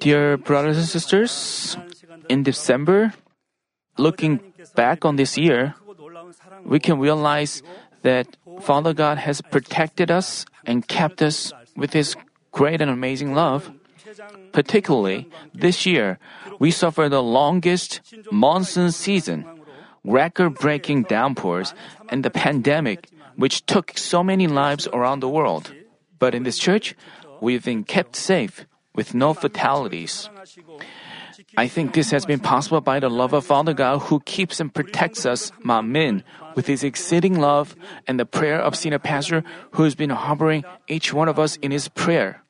Dear brothers and sisters, in December, looking back on this year, we can realize that Father God has protected us and kept us with His great and amazing love. Particularly, this year, we suffered the longest monsoon season, record breaking downpours, and the pandemic, which took so many lives around the world. But in this church, we've been kept safe with no fatalities. I think this has been possible by the love of Father God who keeps and protects us, Min, with his exceeding love and the prayer of Senior Pastor who has been harboring each one of us in his prayer.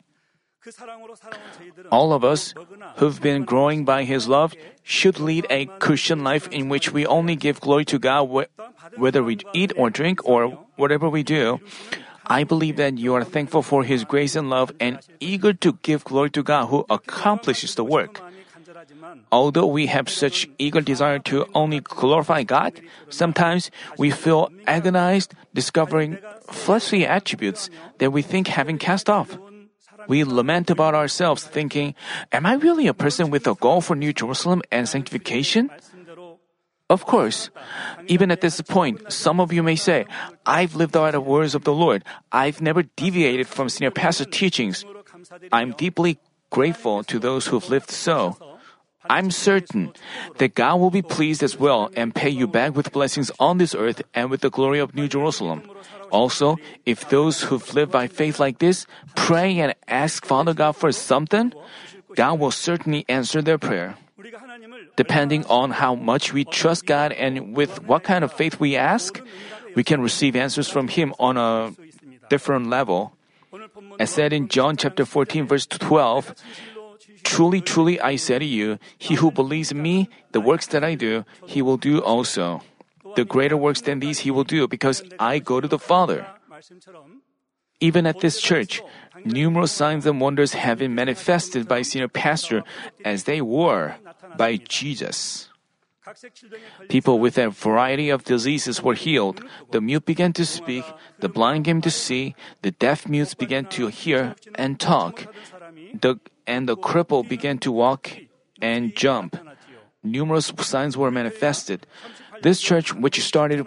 All of us who've been growing by His love should lead a Christian life in which we only give glory to God wh- whether we eat or drink or whatever we do. I believe that you are thankful for His grace and love and eager to give glory to God who accomplishes the work. Although we have such eager desire to only glorify God, sometimes we feel agonized discovering fleshly attributes that we think having cast off. We lament about ourselves thinking, Am I really a person with a goal for New Jerusalem and sanctification? Of course, even at this point, some of you may say, I've lived out the words of the Lord. I've never deviated from senior pastor teachings. I'm deeply grateful to those who've lived so. I'm certain that God will be pleased as well and pay you back with blessings on this earth and with the glory of New Jerusalem. Also, if those who've lived by faith like this pray and ask Father God for something, God will certainly answer their prayer. Depending on how much we trust God and with what kind of faith we ask, we can receive answers from Him on a different level. As said in John chapter 14 verse 12, Truly, truly, I say to you, he who believes in me, the works that I do, he will do also. The greater works than these he will do because I go to the Father. Even at this church, numerous signs and wonders have been manifested by senior pastor as they were by Jesus. People with a variety of diseases were healed. The mute began to speak, the blind came to see, the deaf mutes began to hear and talk. The, and the cripple began to walk and jump. Numerous signs were manifested. This church, which started,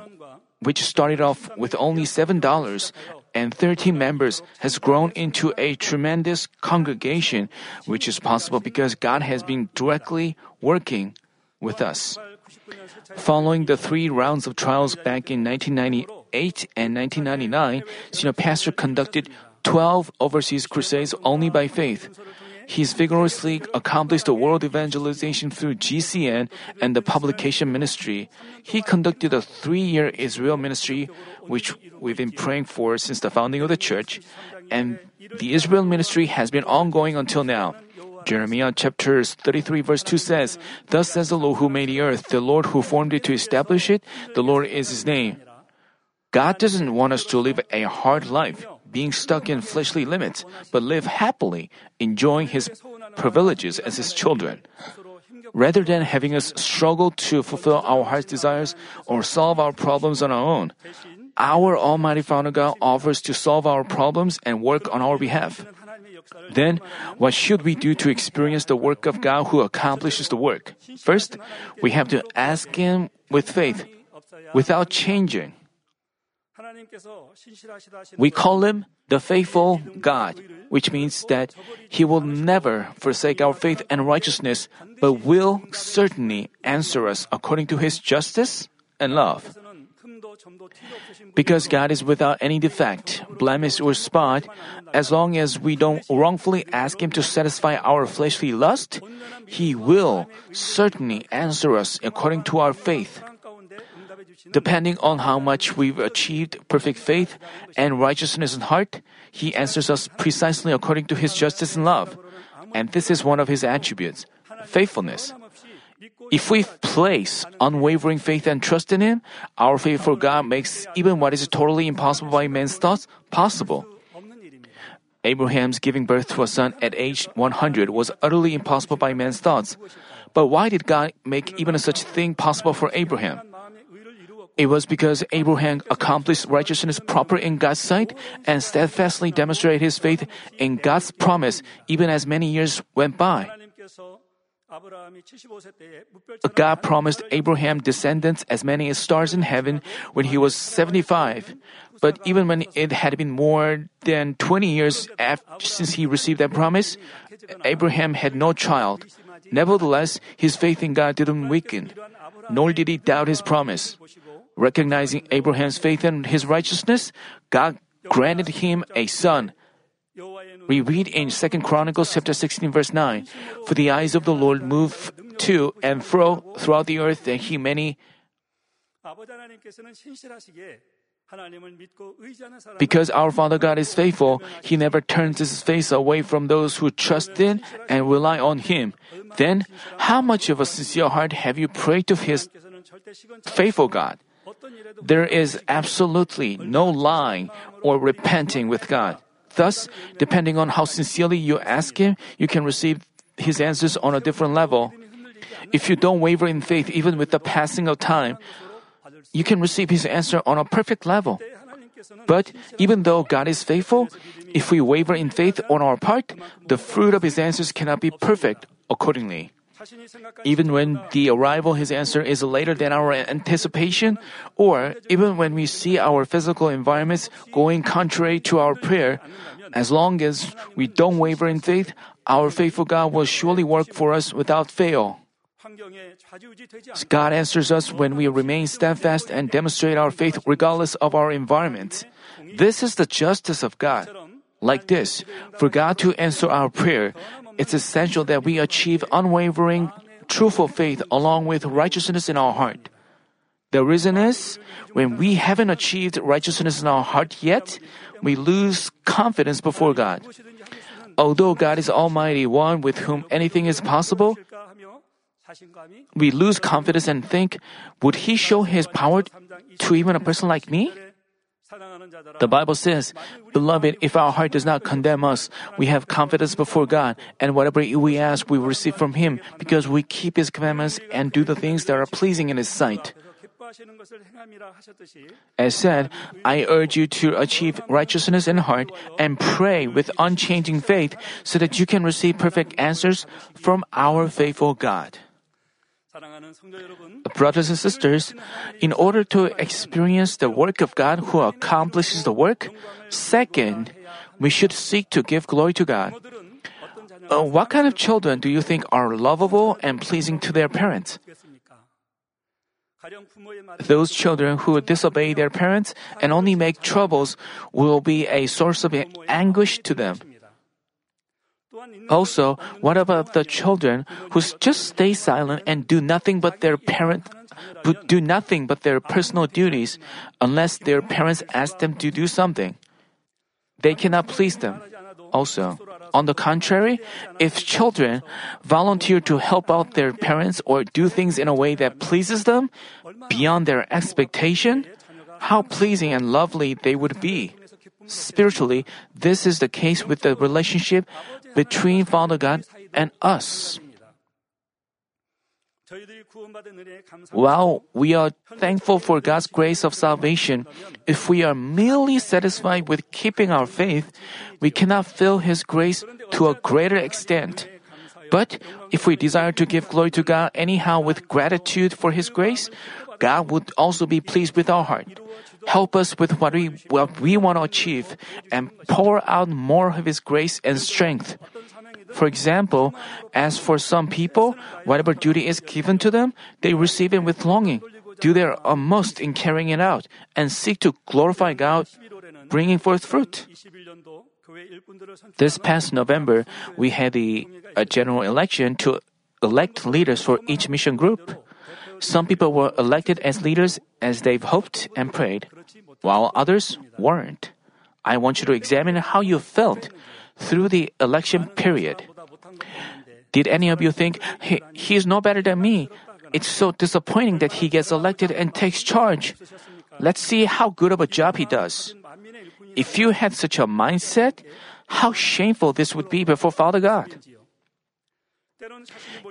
which started off with only seven dollars and 13 members, has grown into a tremendous congregation, which is possible because God has been directly working with us. Following the three rounds of trials back in 1998 and 1999, Senior Pastor conducted 12 overseas crusades only by faith. He's vigorously accomplished the world evangelization through GCN and the publication ministry. He conducted a three-year Israel ministry, which we've been praying for since the founding of the church, and the Israel ministry has been ongoing until now. Jeremiah chapter 33 verse 2 says, Thus says the Lord who made the earth, the Lord who formed it to establish it, the Lord is his name. God doesn't want us to live a hard life, being stuck in fleshly limits, but live happily, enjoying his privileges as his children. Rather than having us struggle to fulfill our heart's desires or solve our problems on our own, our Almighty Father God offers to solve our problems and work on our behalf. Then, what should we do to experience the work of God who accomplishes the work? First, we have to ask Him with faith, without changing. We call Him the faithful God, which means that He will never forsake our faith and righteousness, but will certainly answer us according to His justice and love. Because God is without any defect, blemish, or spot, as long as we don't wrongfully ask Him to satisfy our fleshly lust, He will certainly answer us according to our faith. Depending on how much we've achieved perfect faith and righteousness in heart, He answers us precisely according to His justice and love. And this is one of His attributes faithfulness. If we place unwavering faith and trust in Him, our faith for God makes even what is totally impossible by man's thoughts possible. Abraham's giving birth to a son at age 100 was utterly impossible by man's thoughts. But why did God make even such a thing possible for Abraham? It was because Abraham accomplished righteousness proper in God's sight and steadfastly demonstrated his faith in God's promise even as many years went by. God promised Abraham descendants as many as stars in heaven when he was 75. But even when it had been more than 20 years after, since he received that promise, Abraham had no child. Nevertheless, his faith in God didn't weaken, nor did he doubt his promise. Recognizing Abraham's faith and his righteousness, God granted him a son. We read in 2 Chronicles chapter 16 verse 9, For the eyes of the Lord move to and fro throughout the earth that he many because our Father God is faithful, He never turns His face away from those who trust in and rely on Him. Then, how much of a sincere heart have you prayed to His faithful God? There is absolutely no lying or repenting with God. Thus, depending on how sincerely you ask Him, you can receive His answers on a different level. If you don't waver in faith, even with the passing of time, you can receive His answer on a perfect level. But even though God is faithful, if we waver in faith on our part, the fruit of His answers cannot be perfect accordingly. Even when the arrival his answer is later than our anticipation, or even when we see our physical environments going contrary to our prayer, as long as we don't waver in faith, our faithful God will surely work for us without fail. God answers us when we remain steadfast and demonstrate our faith regardless of our environment. This is the justice of God. Like this, for God to answer our prayer, it's essential that we achieve unwavering, truthful faith along with righteousness in our heart. The reason is, when we haven't achieved righteousness in our heart yet, we lose confidence before God. Although God is Almighty, one with whom anything is possible, we lose confidence and think, would He show His power to even a person like me? The Bible says, Beloved, if our heart does not condemn us, we have confidence before God, and whatever we ask, we receive from Him, because we keep His commandments and do the things that are pleasing in His sight. As said, I urge you to achieve righteousness in heart and pray with unchanging faith so that you can receive perfect answers from our faithful God. Brothers and sisters, in order to experience the work of God who accomplishes the work, second, we should seek to give glory to God. Uh, what kind of children do you think are lovable and pleasing to their parents? Those children who disobey their parents and only make troubles will be a source of anguish to them. Also, what about the children who just stay silent and do nothing but their parent but do nothing but their personal duties unless their parents ask them to do something? They cannot please them. Also, on the contrary, if children volunteer to help out their parents or do things in a way that pleases them beyond their expectation, how pleasing and lovely they would be. Spiritually, this is the case with the relationship between Father God and us. While we are thankful for God's grace of salvation, if we are merely satisfied with keeping our faith, we cannot feel His grace to a greater extent. But if we desire to give glory to God anyhow with gratitude for His grace, God would also be pleased with our heart. Help us with what we, what we want to achieve and pour out more of His grace and strength. For example, as for some people, whatever duty is given to them, they receive it with longing, do their utmost in carrying it out, and seek to glorify God, bringing forth fruit. This past November, we had the, a general election to elect leaders for each mission group. Some people were elected as leaders as they've hoped and prayed, while others weren't. I want you to examine how you felt through the election period. Did any of you think, he, is no better than me? It's so disappointing that he gets elected and takes charge. Let's see how good of a job he does. If you had such a mindset, how shameful this would be before Father God.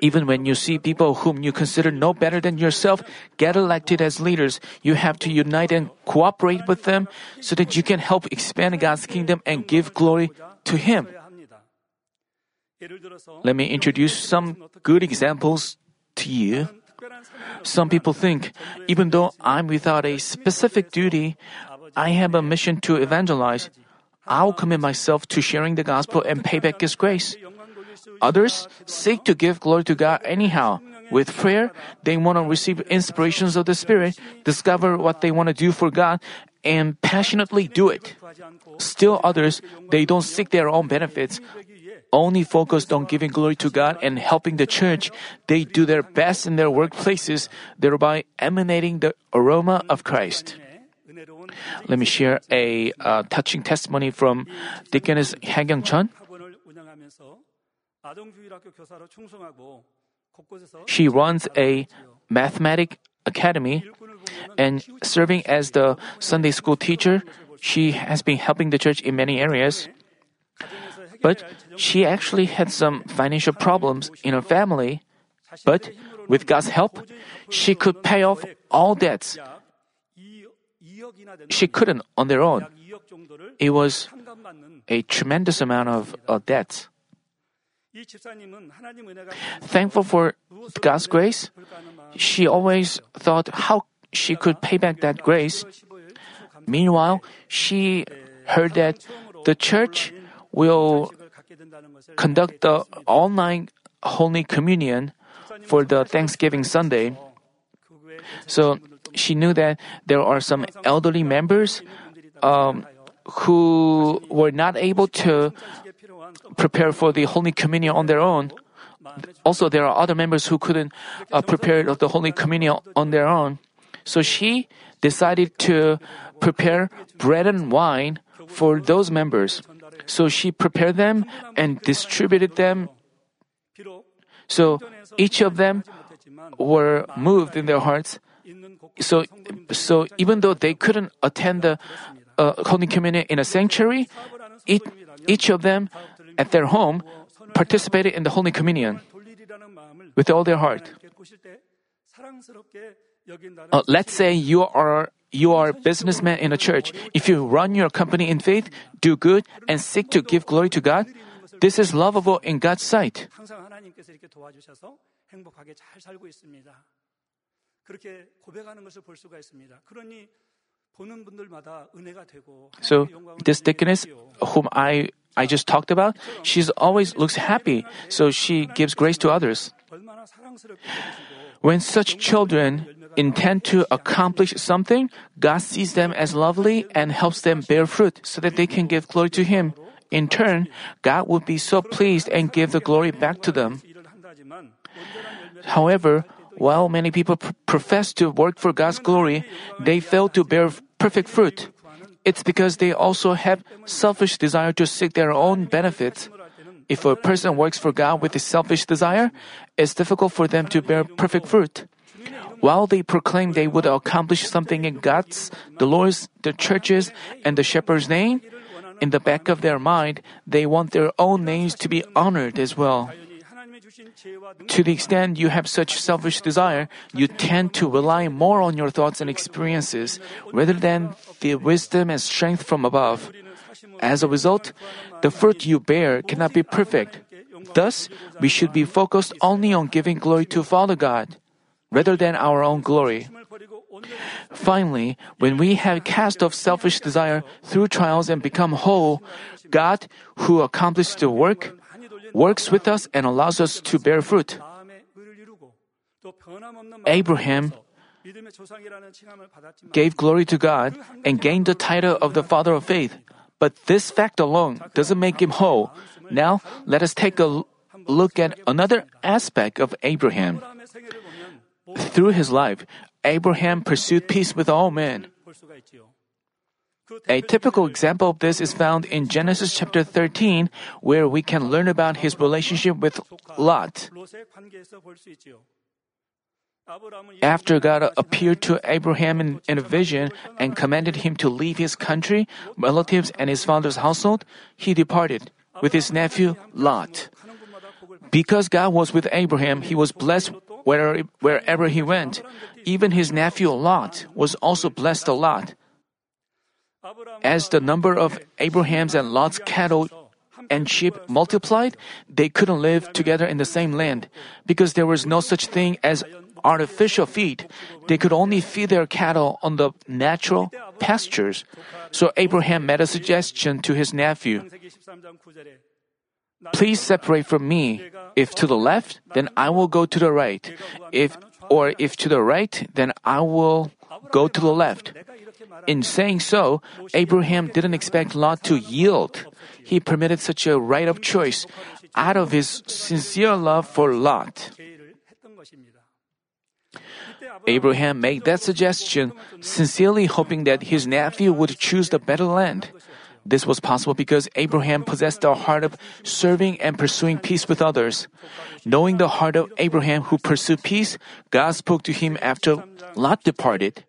Even when you see people whom you consider no better than yourself get elected as leaders, you have to unite and cooperate with them so that you can help expand God's kingdom and give glory to Him. Let me introduce some good examples to you. Some people think, even though I'm without a specific duty, I have a mission to evangelize. I'll commit myself to sharing the gospel and pay back His grace. Others seek to give glory to God anyhow. With prayer, they want to receive inspirations of the Spirit, discover what they want to do for God, and passionately do it. Still others, they don't seek their own benefits, only focused on giving glory to God and helping the church. They do their best in their workplaces, thereby emanating the aroma of Christ. Let me share a uh, touching testimony from Deaconess Hagyang Chun. She runs a mathematic academy and serving as the Sunday school teacher, she has been helping the church in many areas. But she actually had some financial problems in her family. But with God's help, she could pay off all debts. She couldn't on their own. It was a tremendous amount of uh, debts. Thankful for God's grace, she always thought how she could pay back that grace. Meanwhile, she heard that the church will conduct the online Holy Communion for the Thanksgiving Sunday. So she knew that there are some elderly members um, who were not able to prepare for the Holy Communion on their own. Also, there are other members who couldn't uh, prepare the Holy Communion on their own. So she decided to prepare bread and wine for those members. So she prepared them and distributed them. So each of them were moved in their hearts. So, so even though they couldn't attend the uh, Holy Communion in a sanctuary, it, each of them at their home participated in the Holy Communion with all their heart. Uh, let's say you are you are a businessman in a church. If you run your company in faith, do good, and seek to give glory to God, this is lovable in God's sight. So this deaconess whom I I just talked about, she always looks happy, so she gives grace to others. When such children intend to accomplish something, God sees them as lovely and helps them bear fruit so that they can give glory to Him. In turn, God would be so pleased and give the glory back to them. However, while many people pr- profess to work for God's glory, they fail to bear perfect fruit. It's because they also have selfish desire to seek their own benefits. If a person works for God with a selfish desire, it's difficult for them to bear perfect fruit. While they proclaim they would accomplish something in God's, the Lord's, the church's, and the shepherd's name, in the back of their mind, they want their own names to be honored as well. To the extent you have such selfish desire, you tend to rely more on your thoughts and experiences rather than the wisdom and strength from above. As a result, the fruit you bear cannot be perfect. Thus, we should be focused only on giving glory to Father God, rather than our own glory. Finally, when we have cast off selfish desire through trials and become whole, God, who accomplished the work, works with us and allows us to bear fruit. Abraham gave glory to God and gained the title of the father of faith. But this fact alone doesn't make him whole. Now, let us take a look at another aspect of Abraham. Through his life, Abraham pursued peace with all men. A typical example of this is found in Genesis chapter 13, where we can learn about his relationship with Lot. After God appeared to Abraham in, in, a vision and commanded him to leave his country, relatives, and his father's household, he departed with his nephew Lot. Because God was with Abraham, he was blessed wherever he went. Even his nephew Lot was also blessed a lot. As the number of Abraham's and Lot's cattle and sheep multiplied, they couldn't live together in the same land because there was no such thing as artificial feed. They could only feed their cattle on the natural pastures. So Abraham made a suggestion to his nephew. Please separate from me. If to the left, then I will go to the right. If or if to the right, then I will go to the left. In saying so, Abraham didn't expect Lot to yield. He permitted such a right of choice out of his sincere love for Lot. Abraham made that suggestion, sincerely hoping that his nephew would choose the better land. This was possible because Abraham possessed the heart of serving and pursuing peace with others. Knowing the heart of Abraham who pursued peace, God spoke to him after Lot departed.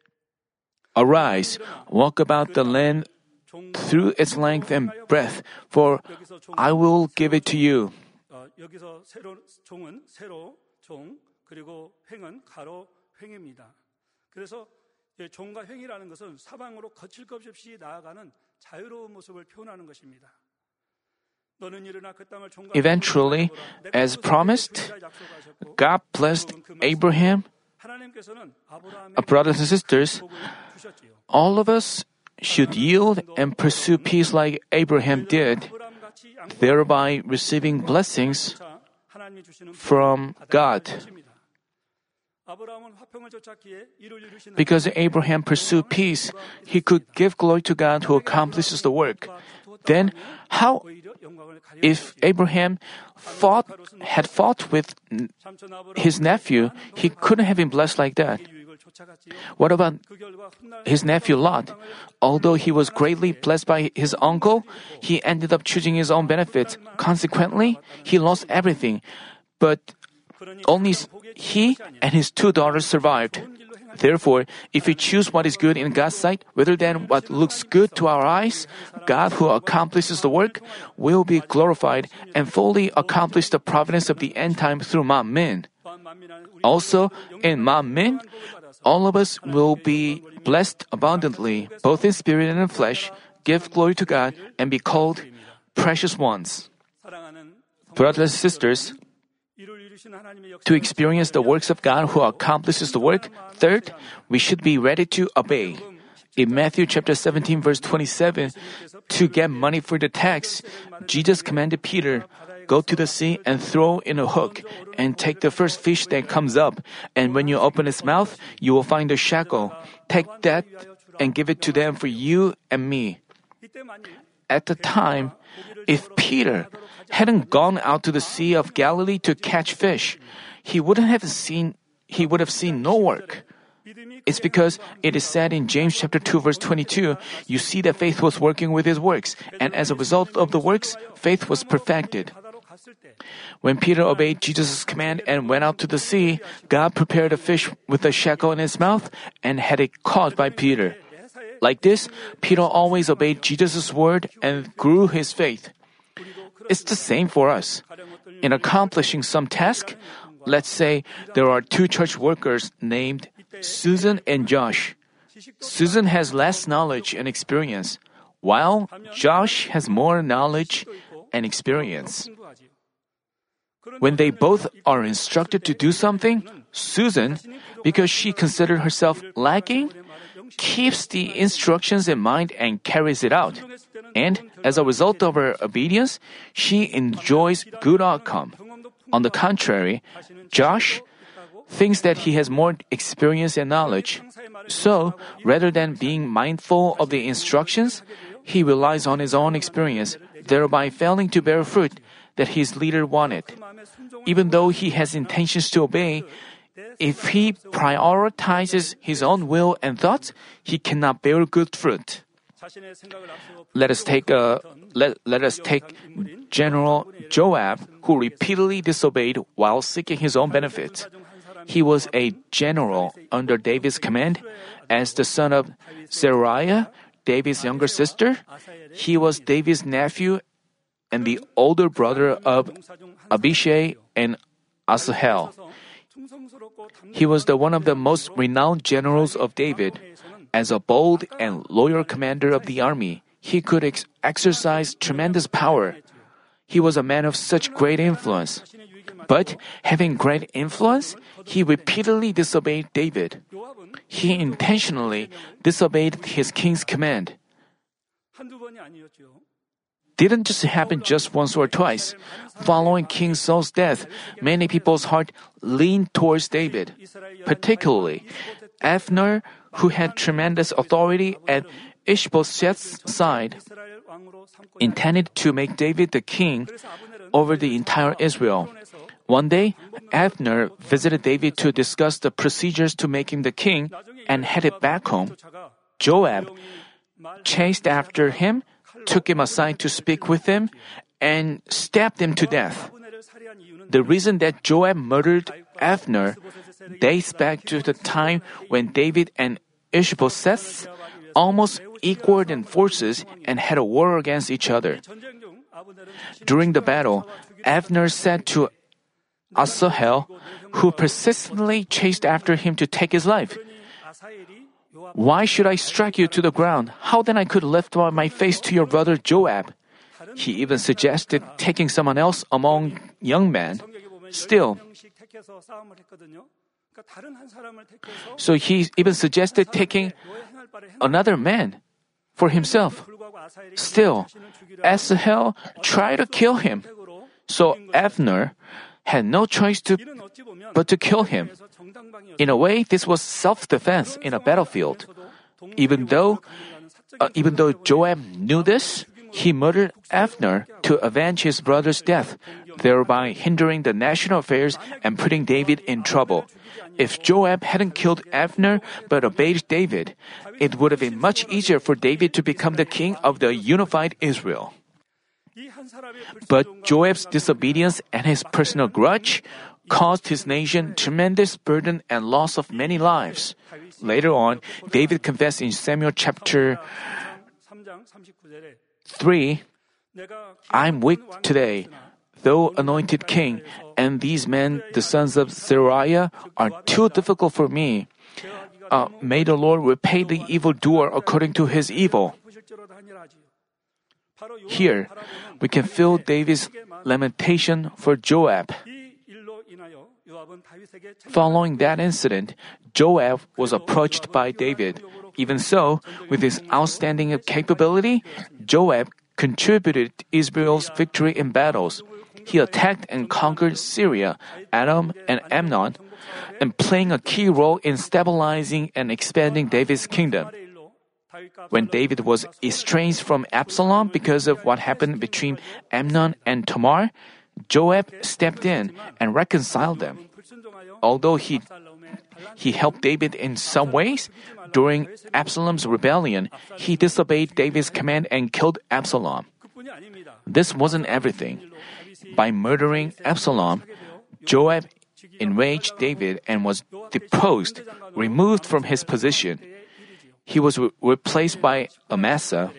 Arise, walk about the land through its length and breadth, for I will give it to you. 여기서 세로 종은 세로 종 그리고 횡은 가로 횡입니다. 그래서 종과 횡이라는 것은 사방으로 거칠 것 없이 나아가는 자유로운 모습을 표현하는 것입니다. Eventually, as promised, God blessed Abraham. uh, brothers and sisters, all of us should yield and pursue peace like Abraham did, thereby receiving blessings from God. Because Abraham pursued peace, he could give glory to God who accomplishes the work. Then, how if Abraham fought, had fought with his nephew, he couldn't have been blessed like that. What about his nephew Lot? Although he was greatly blessed by his uncle, he ended up choosing his own benefits. Consequently, he lost everything. But only he and his two daughters survived. Therefore, if we choose what is good in God's sight rather than what looks good to our eyes, God who accomplishes the work will be glorified and fully accomplish the providence of the end time through Manmin. Also, in Manmin, all of us will be blessed abundantly, both in spirit and in flesh, give glory to God, and be called precious ones. Brothers and sisters, to experience the works of God who accomplishes the work, third, we should be ready to obey. In Matthew chapter 17 verse 27, to get money for the tax, Jesus commanded Peter, go to the sea and throw in a hook and take the first fish that comes up. And when you open its mouth, you will find a shekel. Take that and give it to them for you and me. At the time, if Peter hadn't gone out to the Sea of Galilee to catch fish, he wouldn't have seen, he would have seen no work. It's because it is said in James chapter 2 verse 22, you see that faith was working with his works, and as a result of the works, faith was perfected. When Peter obeyed Jesus' command and went out to the sea, God prepared a fish with a shekel in its mouth and had it caught by Peter. Like this, Peter always obeyed Jesus' word and grew his faith. It's the same for us. In accomplishing some task, let's say there are two church workers named Susan and Josh. Susan has less knowledge and experience, while Josh has more knowledge and experience. When they both are instructed to do something, Susan, because she considered herself lacking, keeps the instructions in mind and carries it out. And as a result of her obedience, she enjoys good outcome. On the contrary, Josh thinks that he has more experience and knowledge. So, rather than being mindful of the instructions, he relies on his own experience, thereby failing to bear fruit that his leader wanted. Even though he has intentions to obey, if he prioritizes his own will and thoughts, he cannot bear good fruit. Let us take a let, let us take General Joab, who repeatedly disobeyed while seeking his own benefit. He was a general under David's command. As the son of Zeruiah, David's younger sister, he was David's nephew and the older brother of Abishai and Asahel. He was the one of the most renowned generals of David. As a bold and loyal commander of the army, he could ex- exercise tremendous power. He was a man of such great influence. But having great influence, he repeatedly disobeyed David. He intentionally disobeyed his king's command. Didn't just happen just once or twice. Following King Saul's death, many people's heart leaned towards David. Particularly, Abner, who had tremendous authority at Ishbosheth's side, intended to make David the king over the entire Israel. One day, Abner visited David to discuss the procedures to make him the king and headed back home. Joab chased after him, took him aside to speak with him, and stabbed him to death. The reason that Joab murdered Abner dates back to the time when David and Ishbosheth almost equaled in forces and had a war against each other. During the battle, Abner said to Asahel, who persistently chased after him to take his life, Why should I strike you to the ground? How then I could lift my face to your brother Joab? He even suggested taking someone else among young men. Still, so he even suggested taking another man for himself. Still, Asahel tried to kill him. So Abner had no choice to, but to kill him. In a way, this was self-defense in a battlefield. Even though, uh, even though Joab knew this, he murdered Abner to avenge his brother's death, thereby hindering the national affairs and putting David in trouble. If Joab hadn't killed Abner but obeyed David, it would have been much easier for David to become the king of the unified Israel. But Joab's disobedience and his personal grudge caused his nation tremendous burden and loss of many lives. Later on, David confessed in Samuel chapter 3 I'm weak today, though anointed king, and these men, the sons of Zeruiah, are too difficult for me. Uh, may the Lord repay the evildoer according to his evil. Here, we can feel David's lamentation for Joab. Following that incident, Joab was approached by David. Even so, with his outstanding capability, Joab contributed Israel's victory in battles. He attacked and conquered Syria, Aram, and Ammon, and playing a key role in stabilizing and expanding David's kingdom. When David was estranged from Absalom because of what happened between Amnon and Tamar, Joab stepped in and reconciled them. Although he he helped David in some ways, during Absalom's rebellion, he disobeyed David's command and killed Absalom. This wasn't everything. By murdering Absalom, Joab enraged David and was deposed, removed from his position he was re- replaced by Amasa.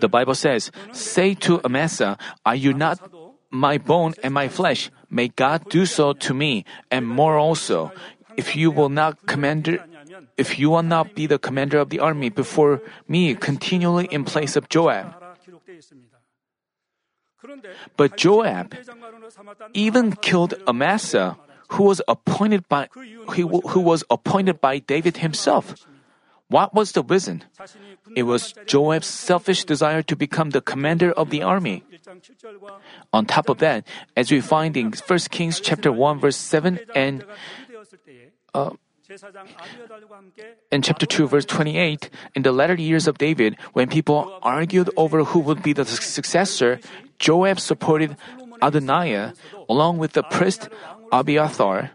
The Bible says, Say to Amasa, Are you not my bone and my flesh? May God do so to me, and more also. If you will not commander, if you will not be the commander of the army before me continually in place of Joab. But Joab even killed Amasa who was appointed by who, who was appointed by David himself. What was the reason? It was Joab's selfish desire to become the commander of the army. On top of that, as we find in 1 Kings chapter 1 verse 7 and uh, in chapter 2 verse 28, in the latter years of David, when people argued over who would be the successor, Joab supported Adonijah along with the priest Abiathar.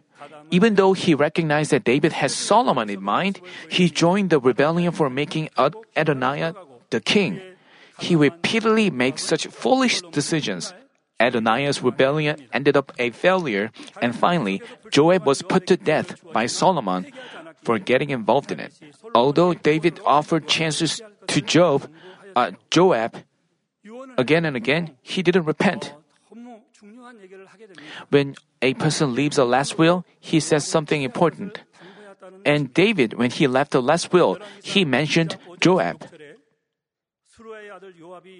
Even though he recognized that David had Solomon in mind, he joined the rebellion for making Adonijah the king. He repeatedly made such foolish decisions. Adonijah's rebellion ended up a failure, and finally, Joab was put to death by Solomon for getting involved in it. Although David offered chances to Job, uh, Joab, again and again, he didn't repent. When a person leaves a last will, he says something important. And David, when he left the last will, he mentioned Joab.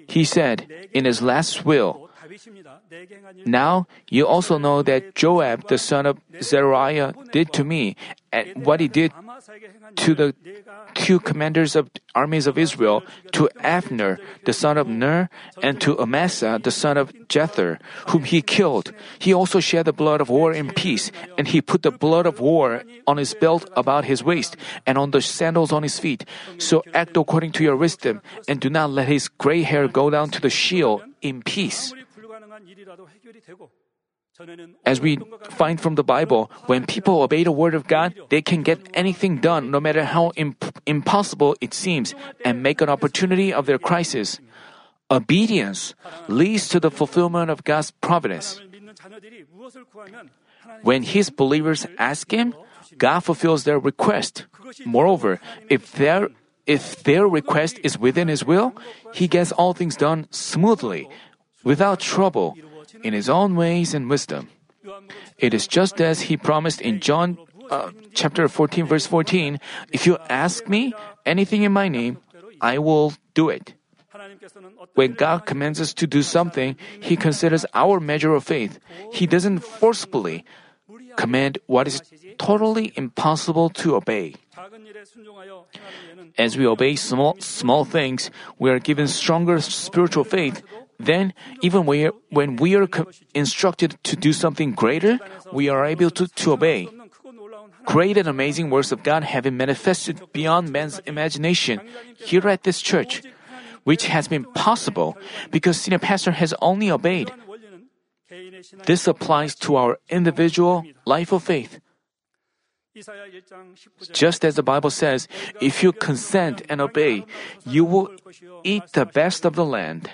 He said in his last will, Now you also know that Joab, the son of Zeruiah, did to me, eh, and what he did to the two commanders of armies of Israel, to Abner, the son of Ner, and to Amasa, the son of Jether, whom he killed. He also shed the blood of war in peace, and he put the blood of war on his belt about his waist, and on the sandals on his feet. So act according to your wisdom, and do not let his gray hair go down to the Sheol in peace. As we find from the Bible, when people obey the word of God, they can get anything done, no matter how imp- impossible it seems, and make an opportunity of their crisis. Obedience leads to the fulfillment of God's providence. When His believers ask Him, God fulfills their request. Moreover, if their if their request is within His will, He gets all things done smoothly, without trouble, in his own ways and wisdom. It is just as he promised in John uh, chapter 14 verse 14, if you ask me anything in my name, I will do it. When God commands us to do something, he considers our measure of faith. He doesn't forcefully command what is totally impossible to obey. As we obey small, small things, we are given stronger spiritual faith then, even we are, when we are instructed to do something greater, we are able to, to obey. Great and amazing works of God have been manifested beyond man's imagination here at this church, which has been possible because senior pastor has only obeyed. This applies to our individual life of faith. Just as the Bible says, if you consent and obey, you will eat the best of the land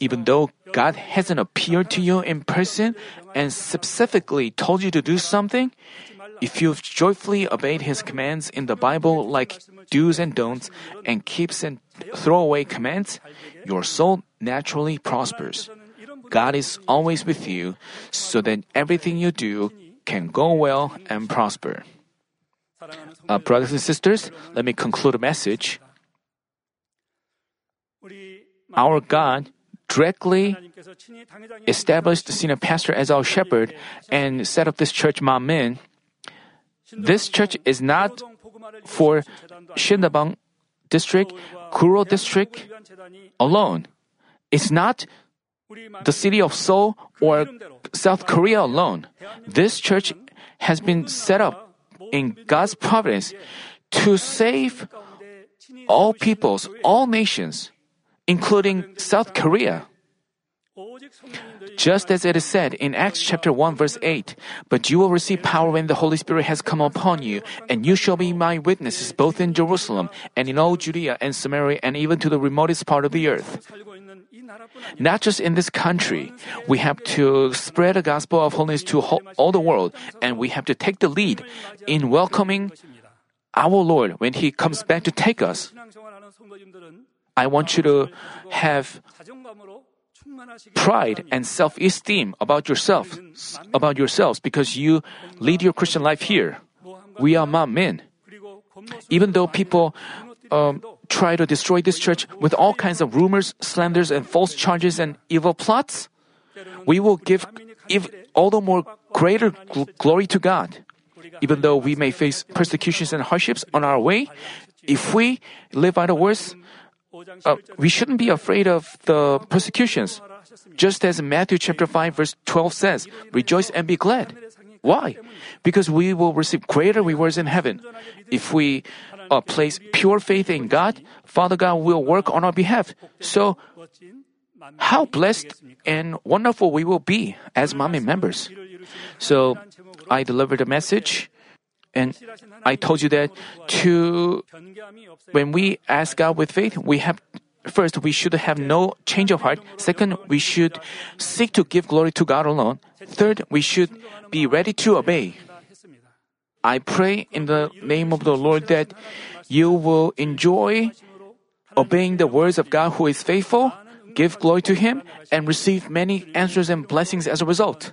even though God hasn't appeared to you in person and specifically told you to do something, if you've joyfully obeyed His commands in the Bible, like do's and don'ts, and keeps and throwaway commands, your soul naturally prospers. God is always with you so that everything you do can go well and prosper. Uh, brothers and sisters, let me conclude the message our God directly established senior pastor as our shepherd and set up this church, Manmin. This church is not for Shindabang district, Guro district alone. It's not the city of Seoul or South Korea alone. This church has been set up in God's providence to save all peoples, all nations including South Korea. Just as it is said in Acts chapter 1 verse 8, but you will receive power when the Holy Spirit has come upon you, and you shall be my witnesses both in Jerusalem and in all Judea and Samaria and even to the remotest part of the earth. Not just in this country, we have to spread the gospel of holiness to all the world, and we have to take the lead in welcoming our Lord when He comes back to take us. I want you to have pride and self-esteem about yourself, about yourselves, because you lead your Christian life here. We are Manmin. Even though people um, try to destroy this church with all kinds of rumors, slanders, and false charges and evil plots, we will give all the more greater gl- glory to God. Even though we may face persecutions and hardships on our way, if we live by the words, uh, we shouldn't be afraid of the persecutions. Just as Matthew chapter 5 verse 12 says, rejoice and be glad. Why? Because we will receive greater rewards in heaven. If we uh, place pure faith in God, Father God will work on our behalf. So, how blessed and wonderful we will be as Manmin members. So, I delivered a message and I told you that to, when we ask God with faith, we have First, we should have no change of heart. Second, we should seek to give glory to God alone. Third, we should be ready to obey. I pray in the name of the Lord that you will enjoy obeying the words of God who is faithful, give glory to Him, and receive many answers and blessings as a result.